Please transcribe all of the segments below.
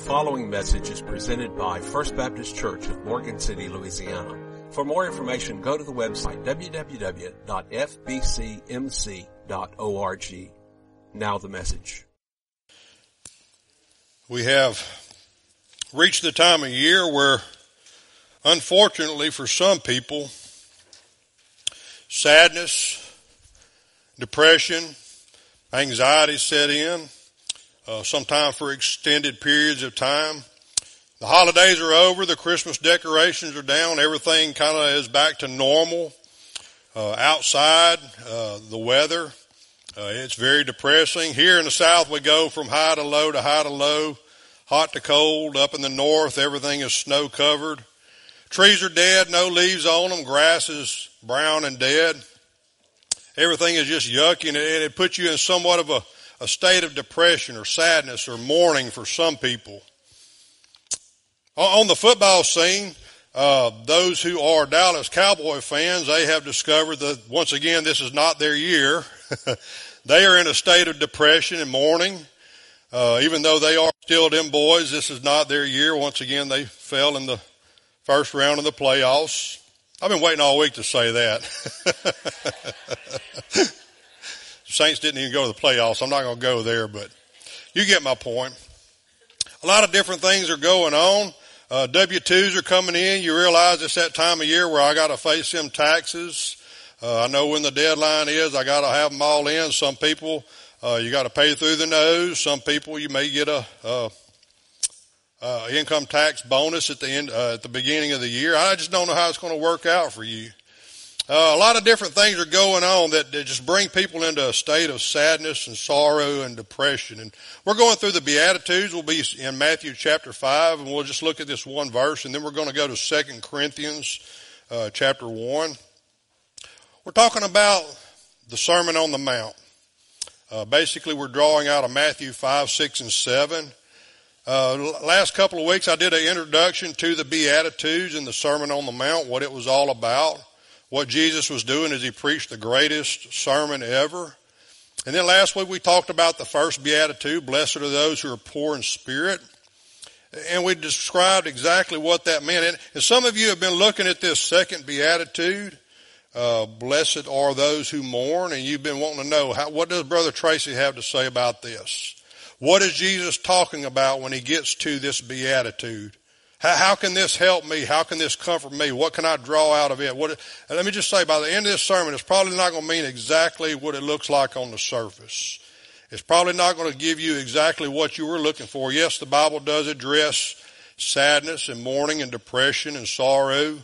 following message is presented by First Baptist Church of Morgan City, Louisiana. For more information, go to the website www.fbcmc.org. Now the message. We have reached the time of year where, unfortunately for some people, sadness, depression, anxiety set in uh, sometimes for extended periods of time. The holidays are over. The Christmas decorations are down. Everything kind of is back to normal. Uh, outside, uh, the weather, uh, it's very depressing. Here in the South, we go from high to low to high to low, hot to cold. Up in the North, everything is snow covered. Trees are dead, no leaves on them. Grass is brown and dead. Everything is just yucky, and it, it puts you in somewhat of a a state of depression or sadness or mourning for some people. On the football scene, uh, those who are Dallas Cowboy fans, they have discovered that once again this is not their year. they are in a state of depression and mourning. Uh, even though they are still them boys, this is not their year. Once again, they fell in the first round of the playoffs. I've been waiting all week to say that. Saints didn't even go to the playoffs. I'm not going to go there, but you get my point. A lot of different things are going on. Uh, W-2s are coming in. You realize it's that time of year where I got to face them taxes. Uh, I know when the deadline is. I got to have them all in. Some people, uh, you got to pay through the nose. Some people, you may get a, a, a income tax bonus at the end, uh, at the beginning of the year. I just don't know how it's going to work out for you. Uh, a lot of different things are going on that, that just bring people into a state of sadness and sorrow and depression. And we're going through the Beatitudes. We'll be in Matthew chapter 5, and we'll just look at this one verse, and then we're going to go to 2 Corinthians uh, chapter 1. We're talking about the Sermon on the Mount. Uh, basically, we're drawing out of Matthew 5, 6, and 7. Uh, last couple of weeks, I did an introduction to the Beatitudes and the Sermon on the Mount, what it was all about. What Jesus was doing is he preached the greatest sermon ever. And then last week we talked about the first beatitude, blessed are those who are poor in spirit. And we described exactly what that meant. And, and some of you have been looking at this second beatitude, uh, blessed are those who mourn, and you've been wanting to know, how, what does Brother Tracey have to say about this? What is Jesus talking about when he gets to this beatitude? How, how, can this help me? How can this comfort me? What can I draw out of it? What, let me just say, by the end of this sermon, it's probably not going to mean exactly what it looks like on the surface. It's probably not going to give you exactly what you were looking for. Yes, the Bible does address sadness and mourning and depression and sorrow.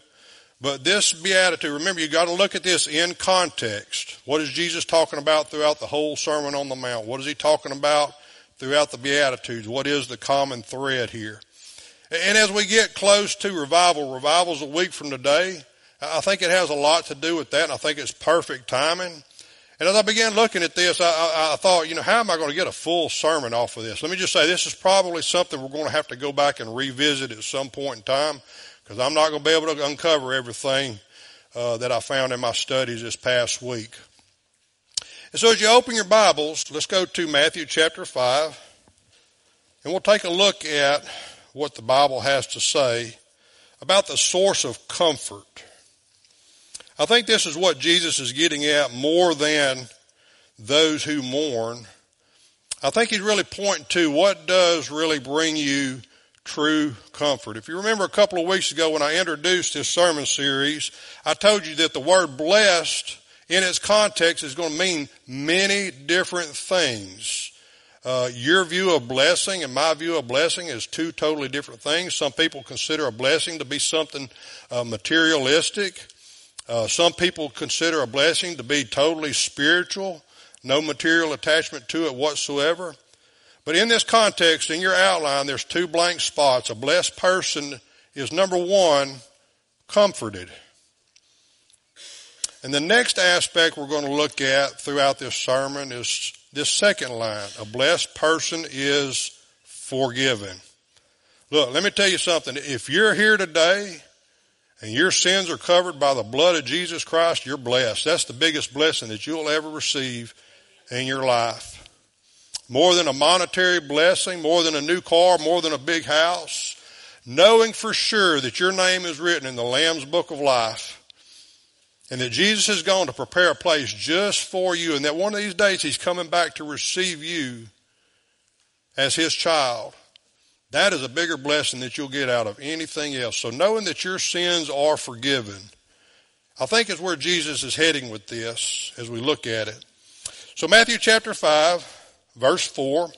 But this beatitude, remember, you've got to look at this in context. What is Jesus talking about throughout the whole Sermon on the Mount? What is he talking about throughout the Beatitudes? What is the common thread here? And as we get close to revival, revival's a week from today. I think it has a lot to do with that, and I think it's perfect timing. And as I began looking at this, I, I, I, thought, you know, how am I going to get a full sermon off of this? Let me just say, this is probably something we're going to have to go back and revisit at some point in time, because I'm not going to be able to uncover everything uh, that I found in my studies this past week. And so as you open your Bibles, let's go to Matthew chapter 5, and we'll take a look at what the Bible has to say about the source of comfort. I think this is what Jesus is getting at more than those who mourn. I think he's really pointing to what does really bring you true comfort. If you remember a couple of weeks ago when I introduced this sermon series, I told you that the word blessed in its context is going to mean many different things. Uh, your view of blessing and my view of blessing is two totally different things. Some people consider a blessing to be something uh, materialistic. Uh, some people consider a blessing to be totally spiritual, no material attachment to it whatsoever. But in this context, in your outline, there's two blank spots. A blessed person is number one, comforted. And the next aspect we're going to look at throughout this sermon is this second line, a blessed person is forgiven. Look, let me tell you something. If you're here today and your sins are covered by the blood of Jesus Christ, you're blessed. That's the biggest blessing that you'll ever receive in your life. more than a monetary blessing, more than a new car, more than a big house, knowing for sure that your name is written in the Lamb's book of life and that Jesus has gone to prepare a place just for you and that one of these days he's coming back to receive you as his child. That is a bigger blessing that you'll get out of anything else. So knowing that your sins are forgiven, I think is where Jesus is heading with this as we look at it. So Matthew chapter 5, verse 4,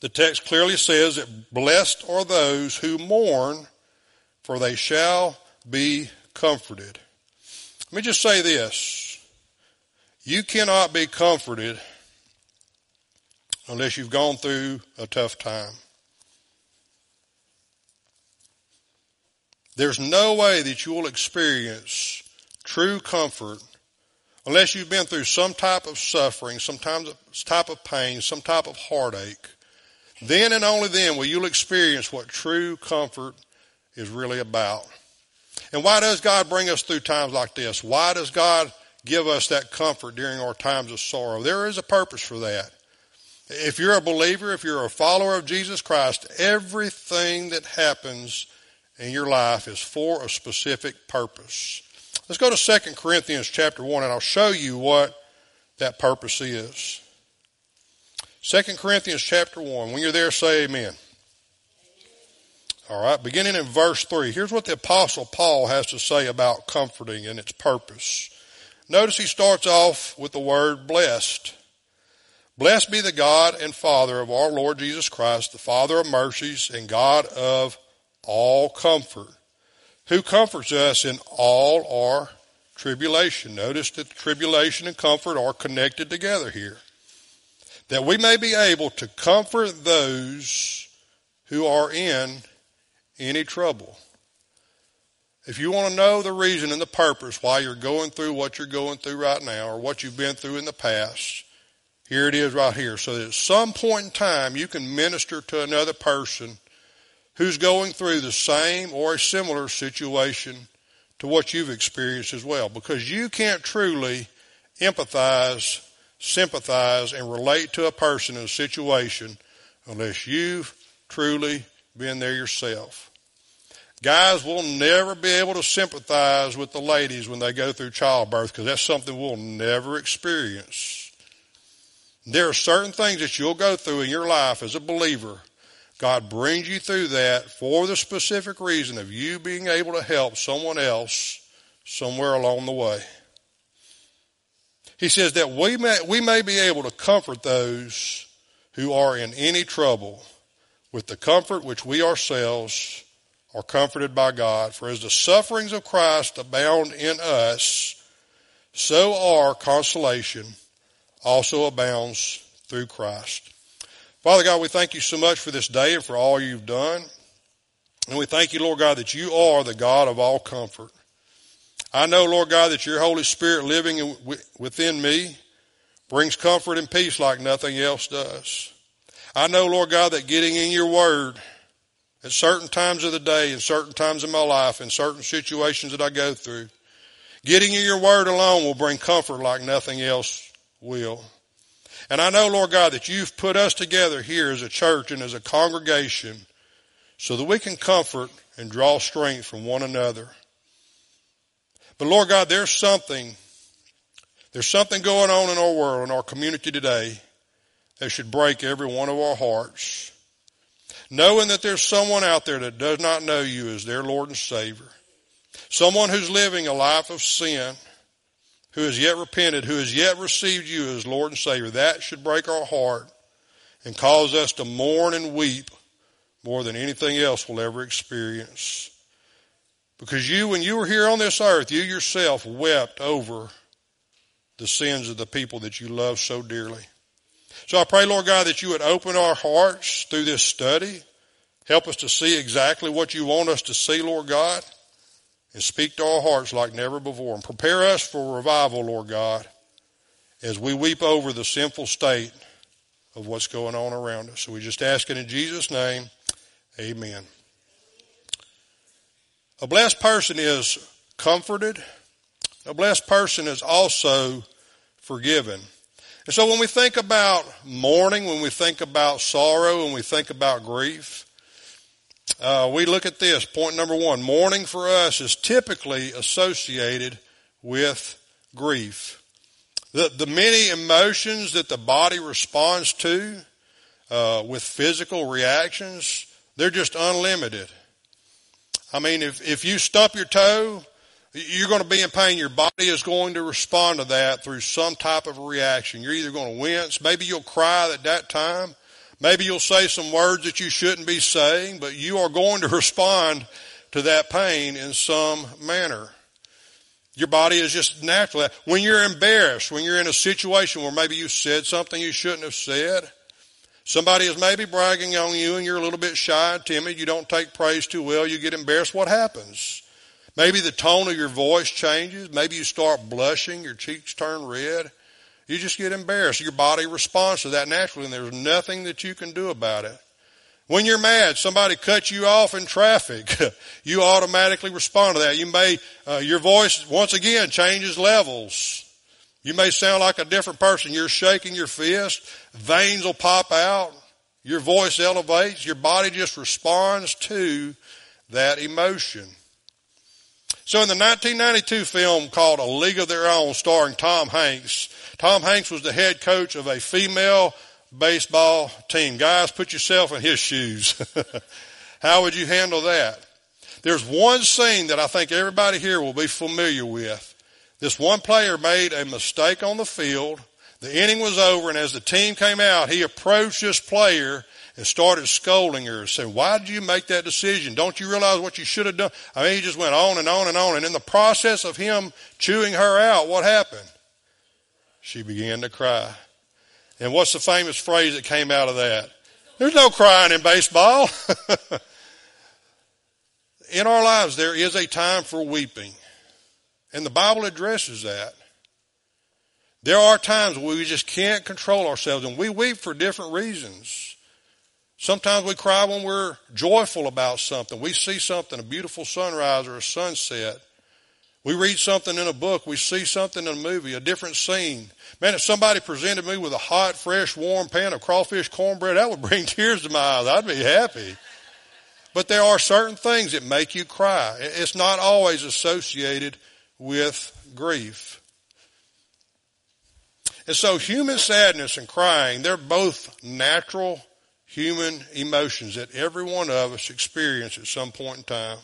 the text clearly says that blessed are those who mourn, for they shall be comforted. Let me just say this. You cannot be comforted unless you've gone through a tough time. There's no way that you will experience true comfort unless you've been through some type of suffering, some type of pain, some type of heartache. Then and only then will you experience what true comfort is really about. And why does God bring us through times like this? Why does God give us that comfort during our times of sorrow? There is a purpose for that. If you're a believer, if you're a follower of Jesus Christ, everything that happens in your life is for a specific purpose. Let's go to 2 Corinthians chapter 1 and I'll show you what that purpose is. 2 Corinthians chapter 1. When you're there, say amen. All right, beginning in verse 3. Here's what the apostle Paul has to say about comforting and its purpose. Notice he starts off with the word blessed. Blessed be the God and Father of our Lord Jesus Christ, the Father of mercies and God of all comfort, who comforts us in all our tribulation. Notice that tribulation and comfort are connected together here. That we may be able to comfort those who are in any trouble. If you want to know the reason and the purpose why you're going through what you're going through right now or what you've been through in the past, here it is right here. So that at some point in time you can minister to another person who's going through the same or a similar situation to what you've experienced as well. Because you can't truly empathize, sympathize, and relate to a person in a situation unless you've truly been there yourself. Guys will never be able to sympathize with the ladies when they go through childbirth because that's something we'll never experience. There are certain things that you'll go through in your life as a believer God brings you through that for the specific reason of you being able to help someone else somewhere along the way. He says that we may, we may be able to comfort those who are in any trouble with the comfort which we ourselves are comforted by God. For as the sufferings of Christ abound in us, so our consolation also abounds through Christ. Father God, we thank you so much for this day and for all you've done. And we thank you, Lord God, that you are the God of all comfort. I know, Lord God, that your Holy Spirit living within me brings comfort and peace like nothing else does. I know, Lord God, that getting in your word at certain times of the day and certain times of my life and certain situations that I go through, getting in your word alone will bring comfort like nothing else will. And I know, Lord God, that you've put us together here as a church and as a congregation so that we can comfort and draw strength from one another. But Lord God, there's something, there's something going on in our world, in our community today that should break every one of our hearts. Knowing that there's someone out there that does not know you as their Lord and Savior. Someone who's living a life of sin who has yet repented, who has yet received you as Lord and Savior, that should break our heart and cause us to mourn and weep more than anything else we'll ever experience. Because you, when you were here on this earth, you yourself wept over the sins of the people that you love so dearly. So I pray, Lord God, that you would open our hearts through this study. Help us to see exactly what you want us to see, Lord God and speak to our hearts like never before and prepare us for revival, Lord God, as we weep over the sinful state of what's going on around us. So we just ask it in Jesus' name. Amen. A blessed person is comforted. A blessed person is also forgiven. And so when we think about mourning, when we think about sorrow, when we think about grief, uh, we look at this. Point number one mourning for us is typically associated with grief. The, the many emotions that the body responds to uh, with physical reactions, they're just unlimited. I mean, if, if you stump your toe, you're going to be in pain. Your body is going to respond to that through some type of reaction. You're either going to wince, maybe you'll cry at that time, maybe you'll say some words that you shouldn't be saying, but you are going to respond to that pain in some manner. Your body is just natural. When you're embarrassed, when you're in a situation where maybe you said something you shouldn't have said, somebody is maybe bragging on you and you're a little bit shy and timid, you don't take praise too well, you get embarrassed, what happens? Maybe the tone of your voice changes. Maybe you start blushing, your cheeks turn red. You just get embarrassed. Your body responds to that naturally and there's nothing that you can do about it. When you're mad, somebody cuts you off in traffic, you automatically respond to that. You may, uh, your voice once again changes levels. You may sound like a different person. You're shaking your fist, veins will pop out, your voice elevates, your body just responds to that emotion. So in the 1992 film called A League of Their Own starring Tom Hanks, Tom Hanks was the head coach of a female baseball team. Guys, put yourself in his shoes. How would you handle that? There's one scene that I think everybody here will be familiar with. This one player made a mistake on the field. The inning was over, and as the team came out, he approached this player and started scolding her saying, why did you make that decision? Don't you realize what you should have done? I mean, he just went on and on and on. And in the process of him chewing her out, what happened? She began to cry. And what's the famous phrase that came out of that? There's no crying in baseball. in our lives, there is a time for weeping. And the Bible addresses that. There are times where we just can't control ourselves, and we weep for different reasons. Sometimes we cry when we're joyful about something. We see something, a beautiful sunrise or a sunset. We read something in a book, we see something in a movie, a different scene. Man, if somebody presented me with a hot, fresh, warm pan of crawfish cornbread, that would bring tears to my eyes. I'd be happy. But there are certain things that make you cry. It's not always associated with grief. And so human sadness and crying, they're both natural human emotions that every one of us experience at some point in time.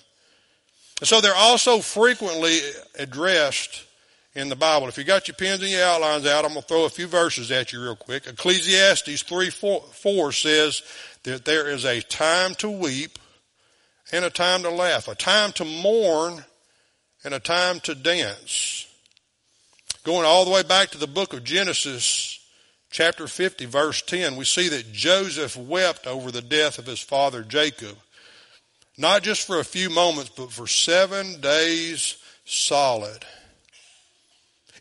And so they're also frequently addressed in the Bible. If you got your pens and your outlines out, I'm going to throw a few verses at you real quick. Ecclesiastes 3 4, 4 says that there is a time to weep and a time to laugh, a time to mourn and a time to dance. Going all the way back to the book of Genesis, chapter 50, verse 10, we see that Joseph wept over the death of his father Jacob. Not just for a few moments, but for seven days solid.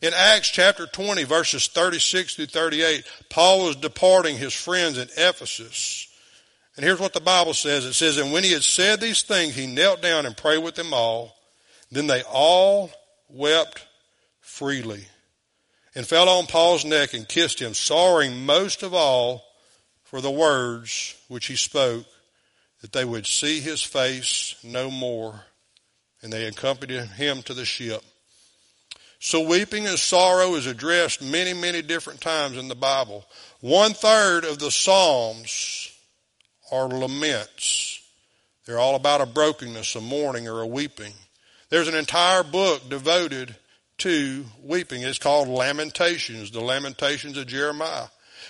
In Acts chapter 20, verses 36 through 38, Paul was departing his friends in Ephesus. And here's what the Bible says. It says, And when he had said these things, he knelt down and prayed with them all. Then they all wept freely and fell on Paul's neck and kissed him, sorrowing most of all for the words which he spoke that they would see his face no more. And they accompanied him to the ship. So weeping and sorrow is addressed many, many different times in the Bible. One third of the Psalms are laments. They're all about a brokenness, a mourning, or a weeping. There's an entire book devoted to weeping. It's called Lamentations, the Lamentations of Jeremiah.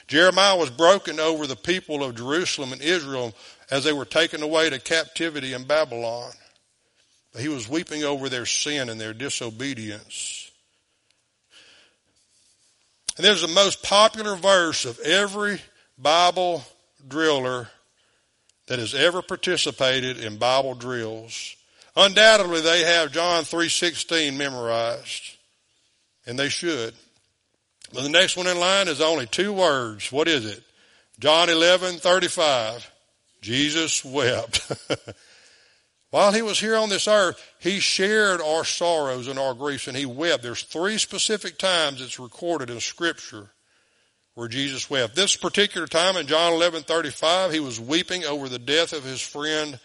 Jeremiah was broken over the people of Jerusalem and Israel as they were taken away to captivity in Babylon. He was weeping over their sin and their disobedience. And there's the most popular verse of every Bible driller that has ever participated in Bible drills. Undoubtedly they have John 3:16 memorized. And they should. But the next one in line is only two words. What is it? John 11:35. Jesus wept. While he was here on this earth, he shared our sorrows and our griefs and he wept. There's three specific times it's recorded in scripture where Jesus wept. This particular time in John 11:35, he was weeping over the death of his friend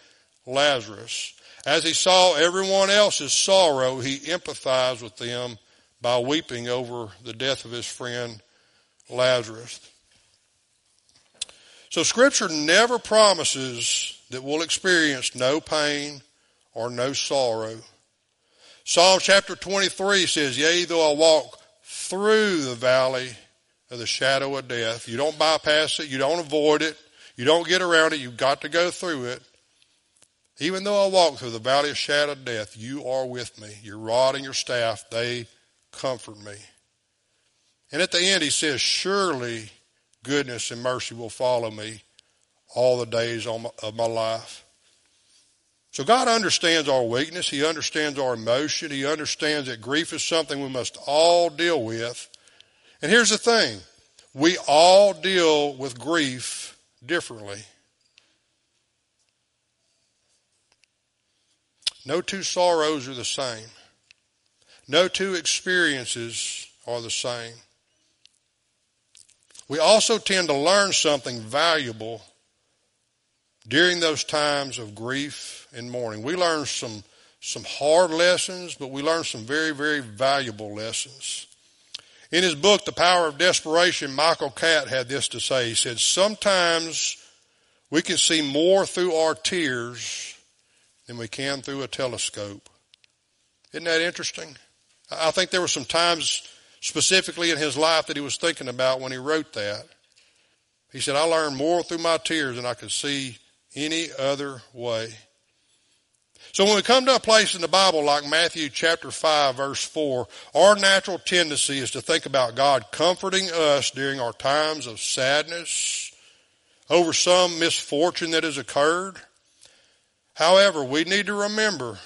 Lazarus. As he saw everyone else's sorrow, he empathized with them by weeping over the death of his friend Lazarus. So scripture never promises that we'll experience no pain or no sorrow. Psalm chapter 23 says, Yea, though I walk through the valley of the shadow of death. You don't bypass it. You don't avoid it. You don't get around it. You've got to go through it. Even though I walk through the valley of shadow of death, you are with me. Your rod and your staff, they comfort me. And at the end, he says, Surely goodness and mercy will follow me all the days of my life. So God understands our weakness. He understands our emotion. He understands that grief is something we must all deal with. And here's the thing. We all deal with grief differently. No two sorrows are the same. No two experiences are the same. We also tend to learn something valuable during those times of grief and mourning. We learn some, some hard lessons, but we learn some very, very valuable lessons. In his book, The Power of Desperation, Michael Catt had this to say. He said, Sometimes we can see more through our tears than we can through a telescope. Isn't that interesting? I think there were some times specifically in his life that he was thinking about when he wrote that. He said, I learned more through my tears than I could see any other way. So when we come to a place in the Bible like Matthew chapter 5 verse 4, our natural tendency is to think about God comforting us during our times of sadness over some misfortune that has occurred. However, we need to remember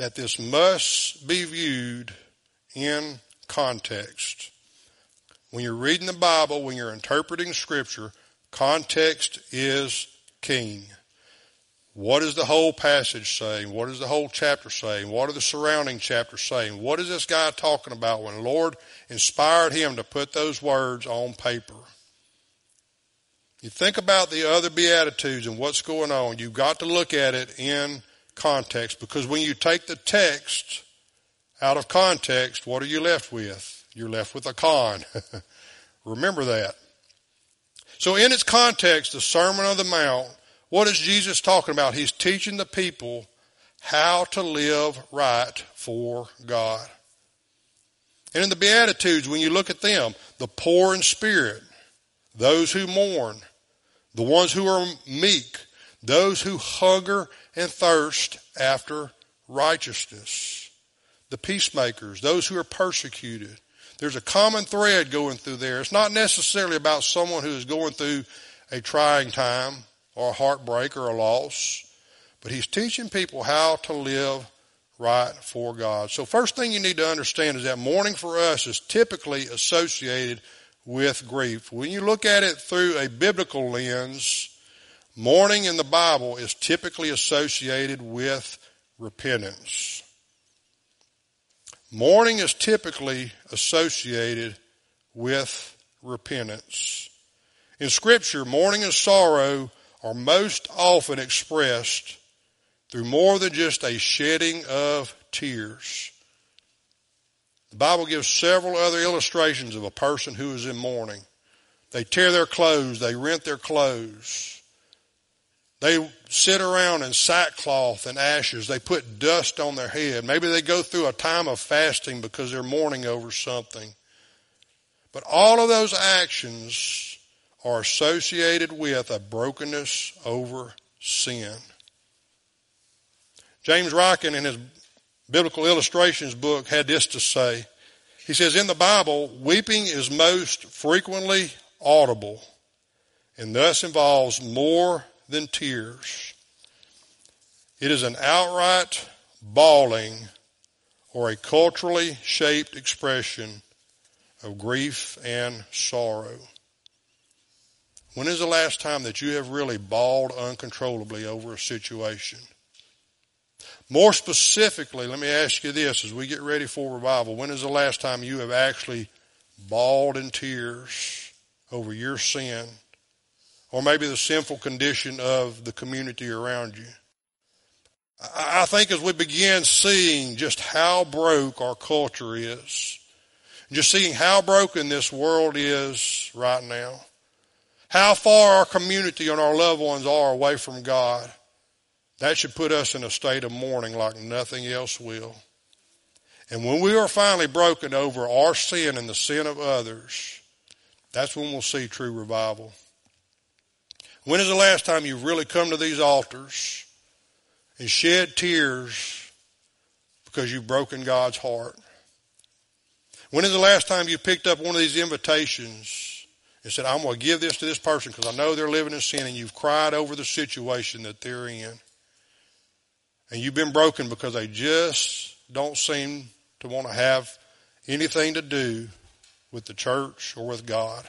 that this must be viewed in context. When you're reading the Bible, when you're interpreting Scripture, context is king. What is the whole passage saying? What is the whole chapter saying? What are the surrounding chapters saying? What is this guy talking about when the Lord inspired him to put those words on paper? You think about the other Beatitudes and what's going on. You've got to look at it in context because when you take the text out of context, what are you left with? You're left with a con. Remember that. So in its context, the Sermon on the Mount, what is Jesus talking about? He's teaching the people how to live right for God. And in the Beatitudes, when you look at them, the poor in spirit, those who mourn, the ones who are meek, those who hunger and thirst after righteousness, the peacemakers, those who are persecuted, there's a common thread going through there. It's not necessarily about someone who is going through a trying time or a heartbreak or a loss, but he's teaching people how to live right for God. So first thing you need to understand is that mourning for us is typically associated with grief. When you look at it through a biblical lens, mourning in the Bible is typically associated with repentance. Mourning is typically associated with repentance. In Scripture, mourning and sorrow are most often expressed through more than just a shedding of tears. The Bible gives several other illustrations of a person who is in mourning. They tear their clothes, they rent their clothes. They sit around in sackcloth and ashes. They put dust on their head. Maybe they go through a time of fasting because they're mourning over something. But all of those actions are associated with a brokenness over sin. James Ryken in his Biblical Illustrations book had this to say. He says, in the Bible, weeping is most frequently audible and thus involves more than tears. It is an outright bawling or a culturally shaped expression of grief and sorrow. When is the last time that you have really bawled uncontrollably over a situation? More specifically, let me ask you this as we get ready for revival. When is the last time you have actually bawled in tears over your sin or maybe the sinful condition of the community around you. I think as we begin seeing just how broke our culture is, just seeing how broken this world is right now, how far our community and our loved ones are away from God, that should put us in a state of mourning like nothing else will. And when we are finally broken over our sin and the sin of others, that's when we'll see true revival. When is the last time you've really come to these altars and shed tears because you've broken God's heart? When is the last time you picked up one of these invitations and said, I'm going to give this to this person because I know they're living in sin and you've cried over the situation that they're in? And you've been broken because they just don't seem to want to have anything to do with the church or with God.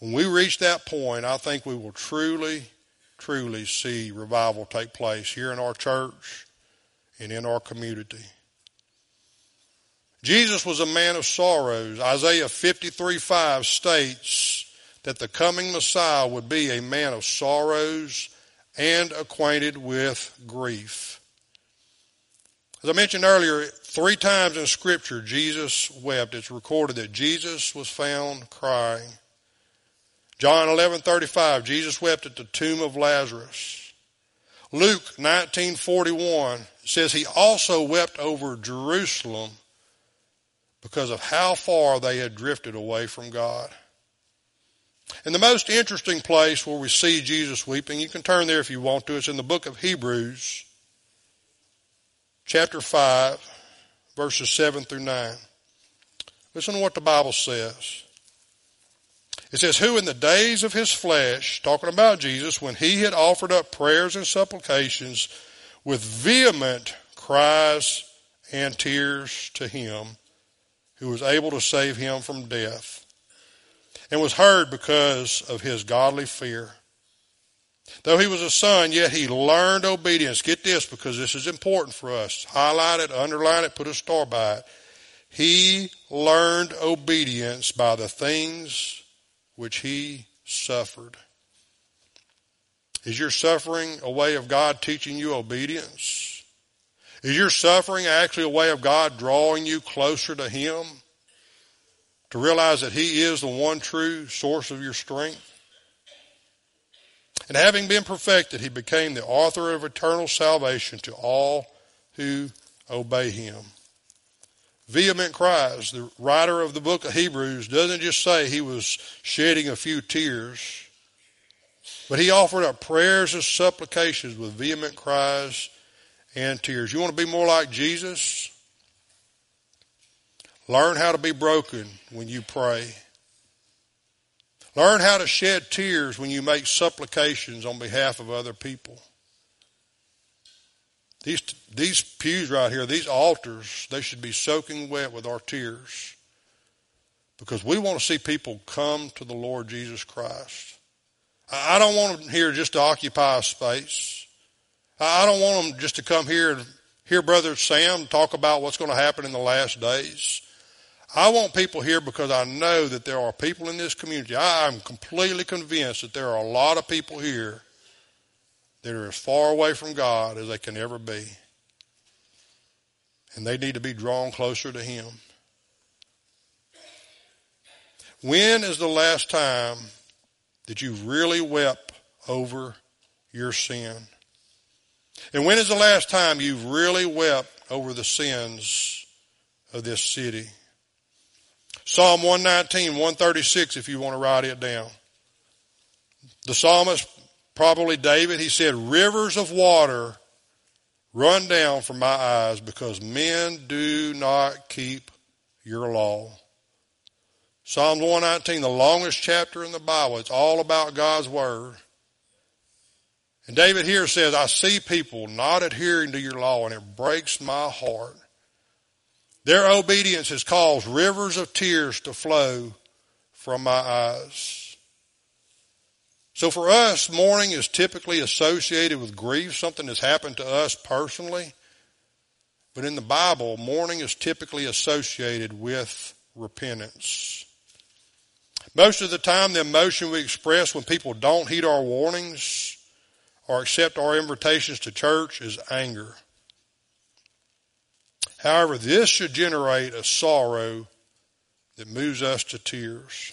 When we reach that point, I think we will truly, truly see revival take place here in our church and in our community. Jesus was a man of sorrows. Isaiah 53 5 states that the coming Messiah would be a man of sorrows and acquainted with grief. As I mentioned earlier, three times in Scripture, Jesus wept. It's recorded that Jesus was found crying. John 11:35 Jesus wept at the tomb of Lazarus. Luke 19:41 says he also wept over Jerusalem because of how far they had drifted away from God. And the most interesting place where we see Jesus weeping, you can turn there if you want to, it's in the book of Hebrews, chapter 5, verses 7 through 9. Listen to what the Bible says. It says, Who in the days of his flesh, talking about Jesus, when he had offered up prayers and supplications with vehement cries and tears to him, who was able to save him from death, and was heard because of his godly fear. Though he was a son, yet he learned obedience. Get this because this is important for us. Highlight it, underline it, put a star by it. He learned obedience by the things which he suffered. Is your suffering a way of God teaching you obedience? Is your suffering actually a way of God drawing you closer to Him? To realize that He is the one true source of your strength? And having been perfected, He became the author of eternal salvation to all who obey Him vehement cries. The writer of the book of Hebrews doesn't just say he was shedding a few tears, but he offered up prayers and supplications with vehement cries and tears. You want to be more like Jesus? Learn how to be broken when you pray. Learn how to shed tears when you make supplications on behalf of other people. These, these pews right here, these altars, they should be soaking wet with our tears because we want to see people come to the Lord Jesus Christ. I don't want them here just to occupy a space. I don't want them just to come here and hear Brother Sam talk about what's going to happen in the last days. I want people here because I know that there are people in this community. I'm completely convinced that there are a lot of people here that are as far away from God as they can ever be. And they need to be drawn closer to Him. When is the last time that you really wept over your sin? And when is the last time you've really wept over the sins of this city? Psalm 119, 136, if you want to write it down. The psalmist probably David, he said, Rivers of water run down from my eyes because men do not keep your law. Psalms 119, the longest chapter in the Bible. It's all about God's Word. And David here says, I see people not adhering to your law and it breaks my heart. Their obedience has caused rivers of tears to flow from my eyes. So for us, mourning is typically associated with grief, something that's happened to us personally. But in the Bible, mourning is typically associated with repentance. Most of the time, the emotion we express when people don't heed our warnings or accept our invitations to church is anger. However, this should generate a sorrow that moves us to tears.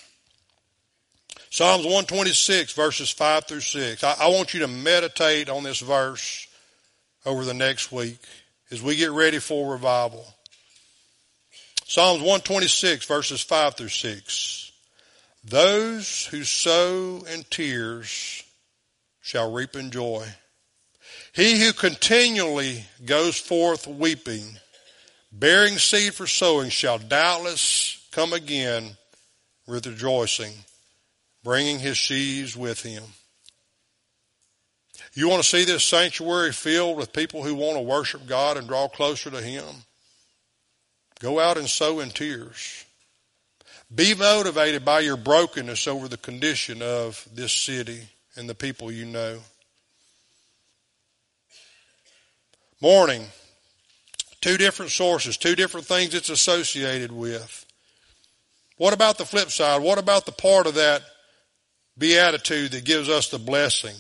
Psalms 126 verses 5 through 6. I, I, want you to meditate on this verse over the next week as we get ready for revival. Psalms 126 verses 5 through 6. Those who sow in tears shall reap in joy. He who continually goes forth weeping, bearing seed for sowing, shall doubtless come again with rejoicing, bringing his sheaves with him. You want to see this sanctuary filled with people who want to worship God and draw closer to Him? Go out and sow in tears. Be motivated by your brokenness over the condition of this city and the people you know. Mourning. Two different sources, two different things it's associated with. What about the flip side? What about the part of that beatitude that gives us the blessing?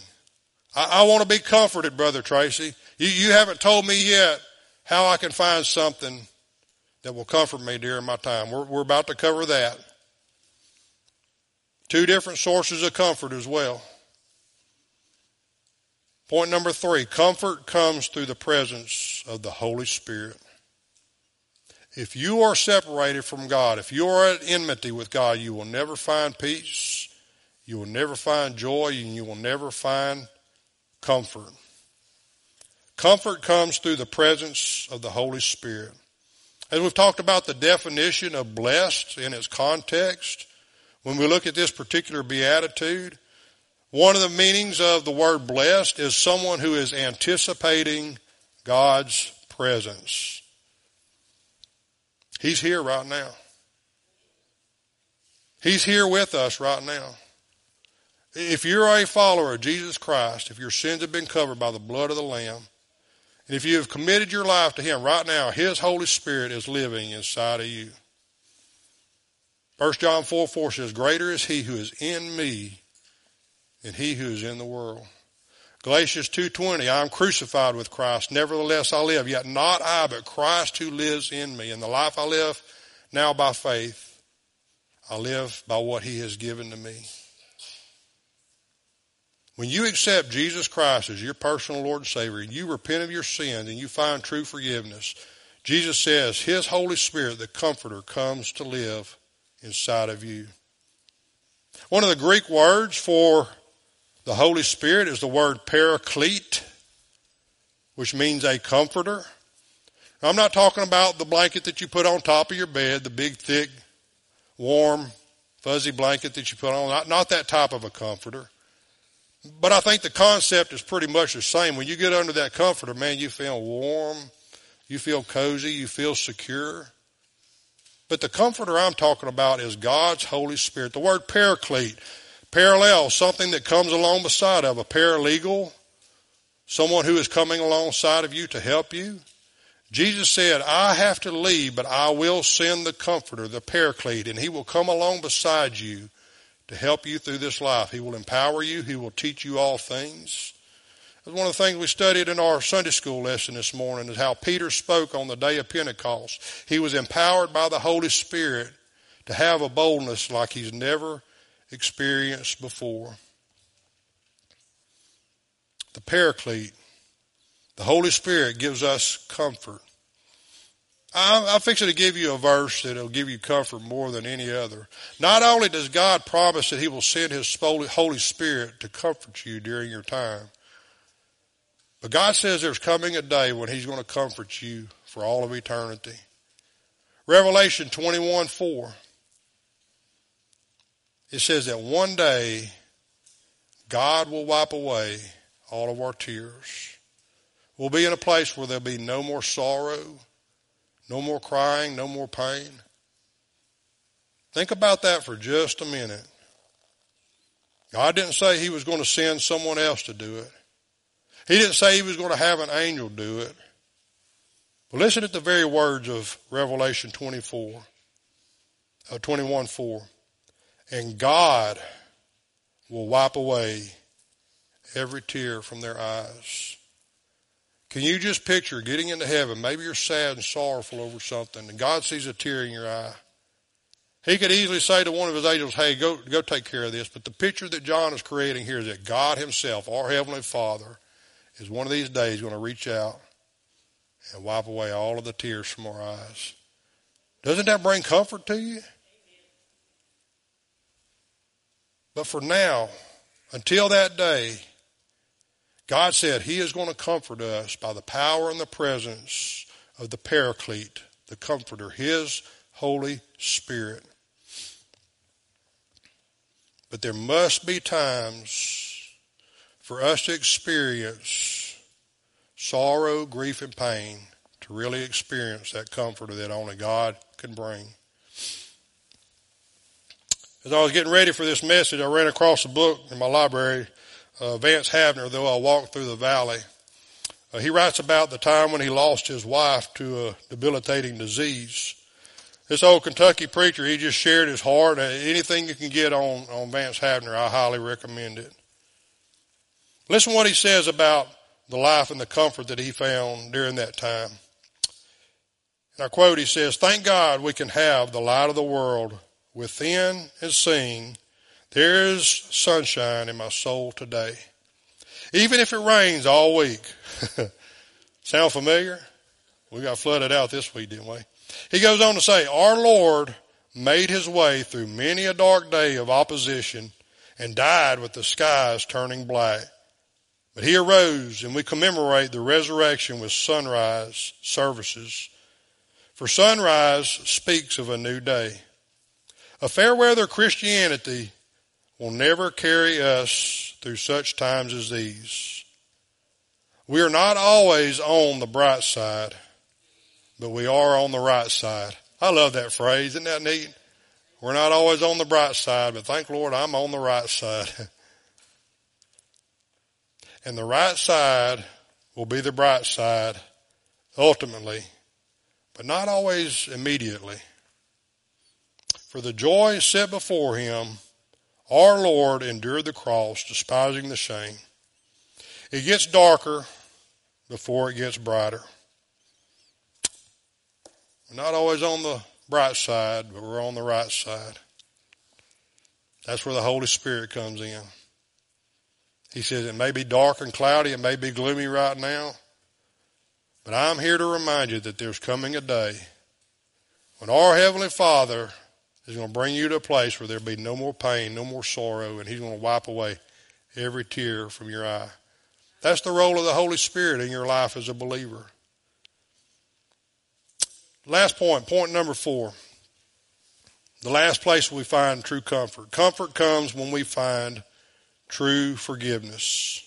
I, I want to be comforted, Brother Tracey. You, you haven't told me yet how I can find something that will comfort me during my time. We're, we're about to cover that. Two different sources of comfort as well. Point number three comfort comes through the presence of the Holy Spirit. If you are separated from God, if you are at enmity with God, you will never find peace, you will never find joy, and you will never find comfort. Comfort comes through the presence of the Holy Spirit. As we've talked about the definition of blessed in its context, when we look at this particular beatitude, one of the meanings of the word blessed is someone who is anticipating God's presence. He's here right now. He's here with us right now. If you're a follower of Jesus Christ, if your sins have been covered by the blood of the Lamb, and if you have committed your life to Him right now, His Holy Spirit is living inside of you. 1 John 4 4 says, Greater is He who is in me than he who is in the world. Galatians 2.20, I am crucified with Christ. Nevertheless I live. Yet not I, but Christ who lives in me. And the life I live now by faith, I live by what he has given to me. When you accept Jesus Christ as your personal Lord and Savior, and you repent of your sins and you find true forgiveness, Jesus says His Holy Spirit, the Comforter, comes to live inside of you. One of the Greek words for the Holy Spirit is the word paraclete, which means a comforter. I'm not talking about the blanket that you put on top of your bed, the big, thick, warm, fuzzy blanket that you put on. Not, not that type of a comforter. But I think the concept is pretty much the same. When you get under that comforter, man, you feel warm, you feel cozy, you feel secure. But the comforter I'm talking about is God's Holy Spirit. The word paraclete Parallel, something that comes along beside of a paralegal, someone who is coming alongside of you to help you. Jesus said, I have to leave, but I will send the comforter, the paraclete, and he will come along beside you to help you through this life. He will empower you. He will teach you all things. One of the things we studied in our Sunday school lesson this morning is how Peter spoke on the day of Pentecost. He was empowered by the Holy Spirit to have a boldness like he's never experienced before. The Paraclete, the Holy Spirit gives us comfort. I'm fixing to give you a verse that'll give you comfort more than any other. Not only does God promise that He will send His Holy Spirit to comfort you during your time, but God says there's coming a day when He's going to comfort you for all of eternity. Revelation 21 4 it says that one day God will wipe away all of our tears. We'll be in a place where there'll be no more sorrow, no more crying, no more pain. Think about that for just a minute. God didn't say he was going to send someone else to do it. He didn't say he was going to have an angel do it. But listen to the very words of Revelation 24. uh, 21 4. And God will wipe away every tear from their eyes. Can you just picture getting into heaven? Maybe you're sad and sorrowful over something, and God sees a tear in your eye. He could easily say to one of his angels, hey, go, go take care of this. But the picture that John is creating here is that God himself, our Heavenly Father, is one of these days going to reach out and wipe away all of the tears from our eyes. Doesn't that bring comfort to you? But for now, until that day, God said He is going to comfort us by the power and the presence of the Paraclete, the Comforter, His Holy Spirit. But there must be times for us to experience sorrow, grief, and pain to really experience that comfort that only God can bring. As I was getting ready for this message, I ran across a book in my library, uh, Vance Havner, though I walked through the valley. Uh, he writes about the time when he lost his wife to a debilitating disease. This old Kentucky preacher, he just shared his heart. Uh, anything you can get on, on Vance Havner, I highly recommend it. Listen what he says about the life and the comfort that he found during that time. And I quote, he says, Thank God we can have the light of the world within and sing, There is sunshine in my soul today. Even if it rains all week. Sound familiar? We got flooded out this week, didn't we? He goes on to say, Our Lord made his way through many a dark day of opposition and died with the skies turning black. But he arose and we commemorate the resurrection with sunrise services. For sunrise speaks of a new day. A fair weather Christianity will never carry us through such times as these. We are not always on the bright side but we are on the right side. I love that phrase. Isn't that neat? We're not always on the bright side, but thank Lord I'm on the right side. and the right side will be the bright side ultimately, but not always immediately. For the joy set before him, our Lord endured the cross, despising the shame. It gets darker before it gets brighter. We're not always on the bright side, but we're on the right side. That's where the Holy Spirit comes in. He says it may be dark and cloudy, it may be gloomy right now, but I'm here to remind you that there's coming a day when our Heavenly Father is going to bring you to a place where there'll be no more pain, no more sorrow, and He's going to wipe away every tear from your eye. That's the role of the Holy Spirit in your life as a believer. Last point, point number four. The last place we find true comfort. Comfort comes when we find true forgiveness.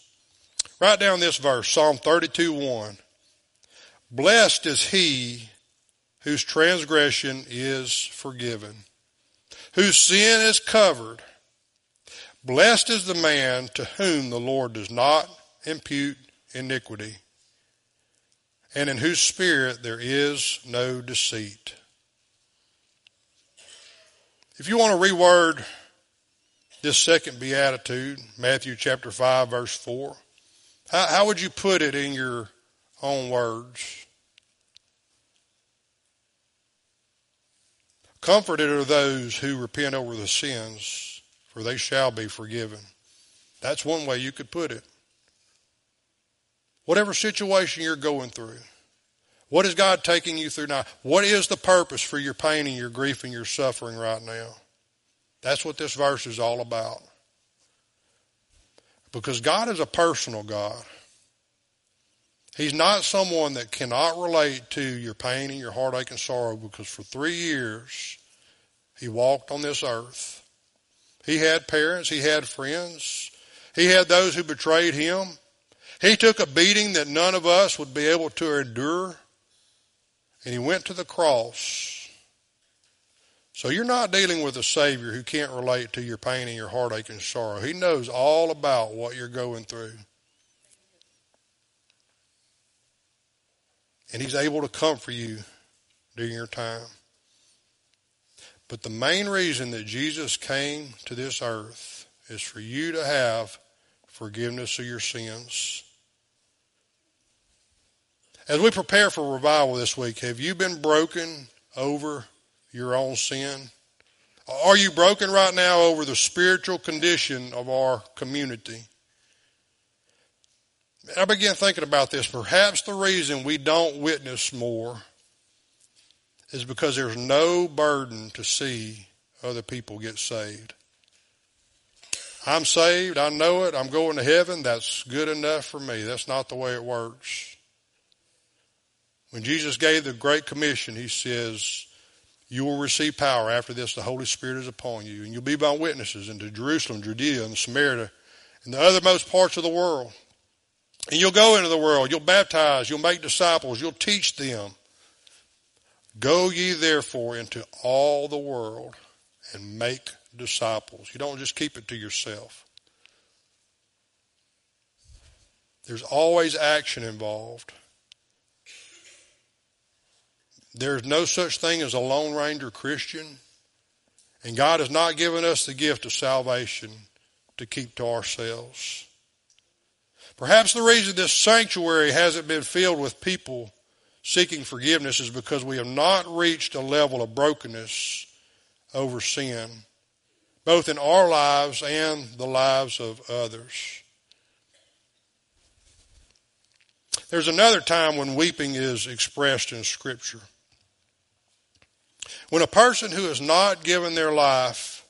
Write down this verse, Psalm 32 1. Blessed is he whose transgression is forgiven, whose sin is covered. Blessed is the man to whom the Lord does not impute iniquity and in whose spirit there is no deceit. If you want to reword this second beatitude, Matthew chapter 5, verse 4, how, how would you put it in your own words? Comforted are those who repent over the sins, for they shall be forgiven. That's one way you could put it. Whatever situation you're going through, what is God taking you through now? What is the purpose for your pain and your grief and your suffering right now? That's what this verse is all about. Because God is a personal God. He's not someone that cannot relate to your pain and your heartache and sorrow because for three years he walked on this earth. He had parents, he had friends, he had those who betrayed him. He took a beating that none of us would be able to endure. And he went to the cross. So you're not dealing with a Savior who can't relate to your pain and your heartache and sorrow. He knows all about what you're going through. And He's able to comfort you during your time. But the main reason that Jesus came to this earth is for you to have forgiveness of your sins. As we prepare for revival this week, have you been broken over your own sin? Are you broken right now over the spiritual condition of our community? I began thinking about this. Perhaps the reason we don't witness more is because there's no burden to see other people get saved. I'm saved. I know it. I'm going to heaven. That's good enough for me. That's not the way it works. When Jesus gave the Great Commission, he says, You will receive power after this. The Holy Spirit is upon you, and you'll be my witnesses into Jerusalem, Judea, and Samaria, and the othermost parts of the world. And you'll go into the world. You'll baptize. You'll make disciples. You'll teach them. Go ye therefore into all the world and make disciples. You don't just keep it to yourself. There's always action involved. There's no such thing as a Lone Ranger Christian. And God has not given us the gift of salvation to keep to ourselves. Perhaps the reason this sanctuary hasn't been filled with people seeking forgiveness is because we have not reached a level of brokenness over sin, both in our lives and the lives of others. There's another time when weeping is expressed in Scripture. When a person who has not given their life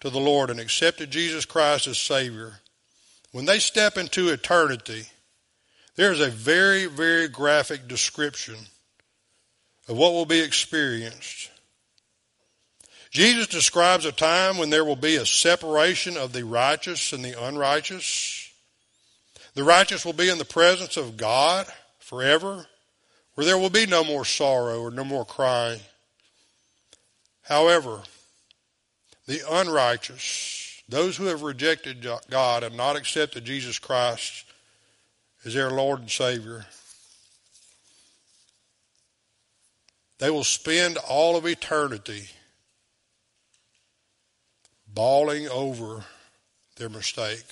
to the Lord and accepted Jesus Christ as Savior, when they step into eternity, there's a very, very graphic description of what will be experienced. Jesus describes a time when there will be a separation of the righteous and the unrighteous. The righteous will be in the presence of God forever, where there will be no more sorrow or no more crying. However, the unrighteous, those who have rejected God and not accepted Jesus Christ as their Lord and Savior. They will spend all of eternity bawling over their mistake.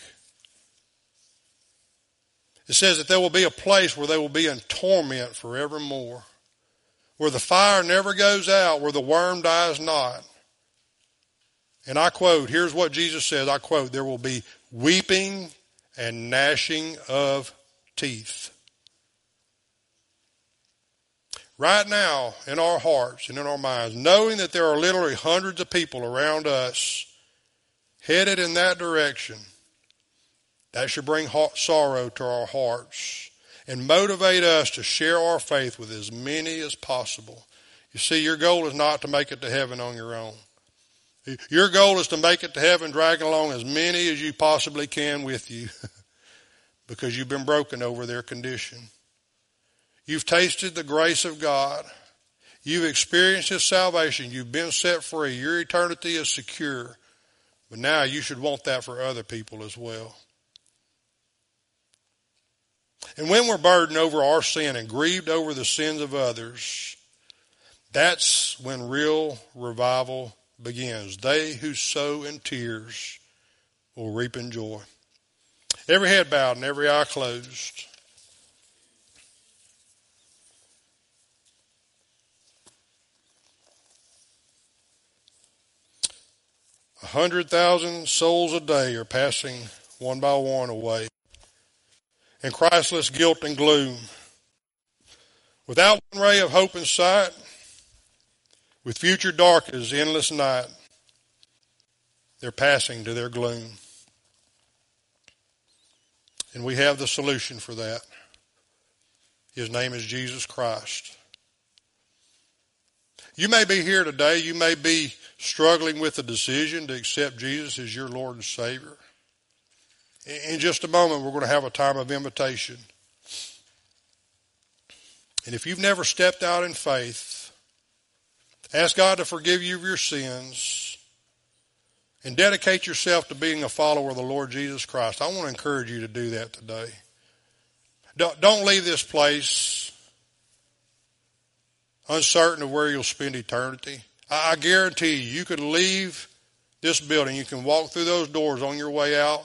It says that there will be a place where they will be in torment forevermore, where the fire never goes out, where the worm dies not. And I quote, here's what Jesus says, I quote, there will be weeping and gnashing of teeth. Right now, in our hearts and in our minds, knowing that there are literally hundreds of people around us headed in that direction, that should bring sorrow to our hearts and motivate us to share our faith with as many as possible. You see, your goal is not to make it to heaven on your own. Your goal is to make it to heaven dragging along as many as you possibly can with you. because you've been broken over their condition. You've tasted the grace of God. You've experienced His salvation. You've been set free. Your eternity is secure. But now you should want that for other people as well. And when we're burdened over our sin and grieved over the sins of others, that's when real revival begins. They who sow in tears will reap in joy. Every head bowed and every eye closed. A hundred thousand souls a day are passing one by one away in Christless guilt and gloom. Without one ray of hope in sight, with future dark as endless night, they're passing to their gloom. And we have the solution for that. His name is Jesus Christ. You may be here today. You may be struggling with the decision to accept Jesus as your Lord and Savior. In just a moment, we're going to have a time of invitation. And if you've never stepped out in faith, ask God to forgive you of your sins and dedicate yourself to being a follower of the Lord Jesus Christ, I want to encourage you to do that today. Don't, don't leave this place uncertain of where you'll spend eternity. I guarantee you, you could leave this building, you can walk through those doors on your way out,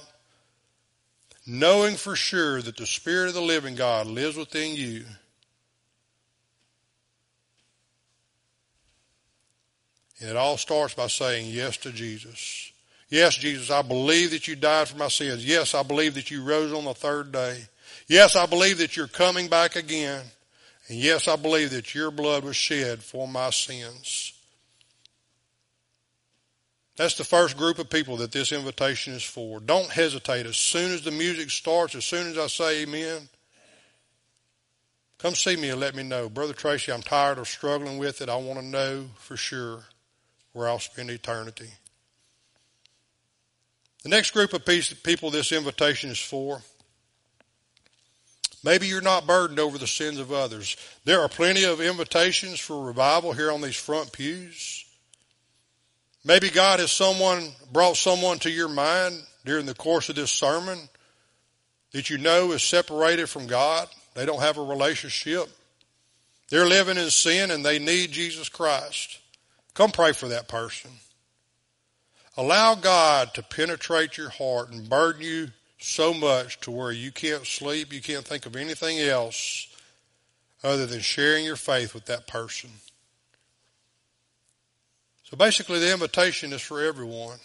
knowing for sure that the Spirit of the living God lives within you. And it all starts by saying yes to Jesus. Yes, Jesus, I believe that you died for my sins. Yes, I believe that you rose on the third day. Yes, I believe that you're coming back again. And yes, I believe that your blood was shed for my sins. That's the first group of people that this invitation is for. Don't hesitate. As soon as the music starts, as soon as I say amen, come see me and let me know. Brother Tracey, I'm tired of struggling with it. I want to know for sure where I'll spend eternity. The next group of people this invitation is for. Maybe you're not burdened over the sins of others. There are plenty of invitations for revival here on these front pews. Maybe God has someone brought someone to your mind during the course of this sermon that you know is separated from God. They don't have a relationship. They're living in sin and they need Jesus Christ. Come pray for that person. Allow God to penetrate your heart and burden you so much to where you can't sleep, you can't think of anything else other than sharing your faith with that person. So basically, the invitation is for everyone.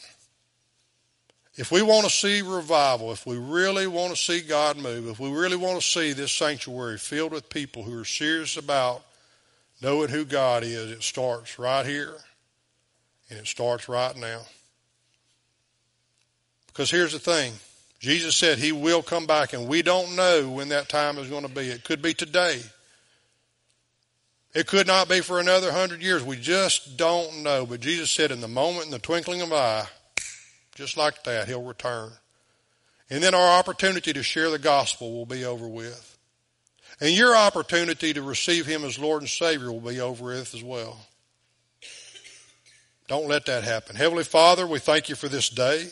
If we want to see revival, if we really want to see God move, if we really want to see this sanctuary filled with people who are serious about knowing who God is, it starts right here and it starts right now. Because here's the thing Jesus said he will come back, and we don't know when that time is going to be. It could be today. It could not be for another hundred years. We just don't know. But Jesus said, in the moment, in the twinkling of an eye, just like that, he'll return. And then our opportunity to share the gospel will be over with. And your opportunity to receive him as Lord and Savior will be over with as well. Don't let that happen. Heavenly Father, we thank you for this day.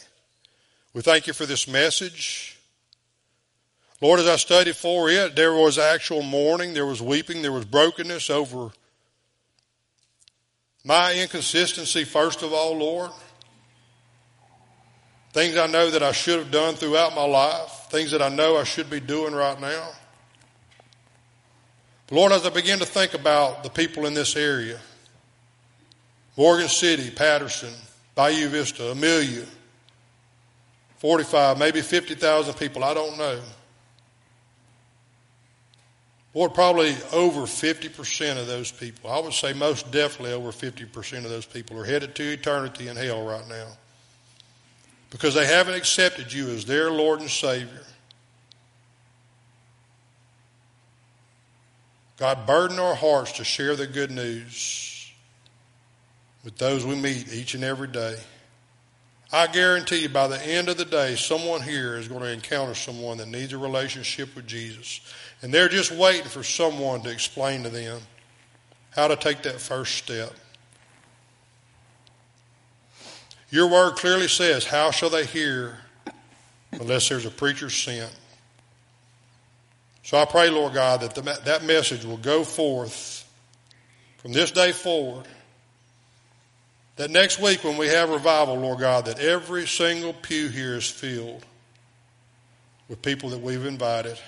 We thank you for this message. Lord, as I studied for it, there was actual mourning, there was weeping, there was brokenness over my inconsistency, first of all, Lord. Things I know that I should have done throughout my life, things that I know I should be doing right now. Lord, as I begin to think about the people in this area, Morgan City, Patterson, Bayou Vista, Amelia, 45, maybe 50,000 people, I don't know. Lord, probably over 50% of those people, I would say most definitely over 50% of those people are headed to eternity in hell right now because they haven't accepted you as their Lord and Savior. God, burden our hearts to share the good news with those we meet each and every day. I guarantee you by the end of the day, someone here is going to encounter someone that needs a relationship with Jesus. And they're just waiting for someone to explain to them how to take that first step. Your word clearly says, How shall they hear unless there's a preacher sent? So I pray, Lord God, that the, that message will go forth from this day forward. That next week when we have revival, Lord God, that every single pew here is filled with people that we've invited.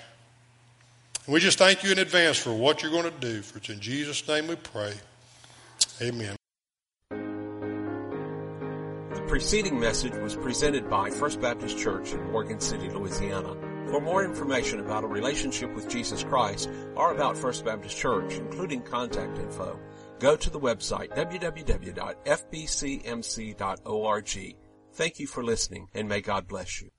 And we just thank you in advance for what you're going to do. For it's in Jesus' name we pray. Amen. The preceding message was presented by First Baptist Church in Morgan City, Louisiana. For more information about a relationship with Jesus Christ or about First Baptist Church, including contact info, go to the website www.fbcmc.org. Thank you for listening and may God bless you.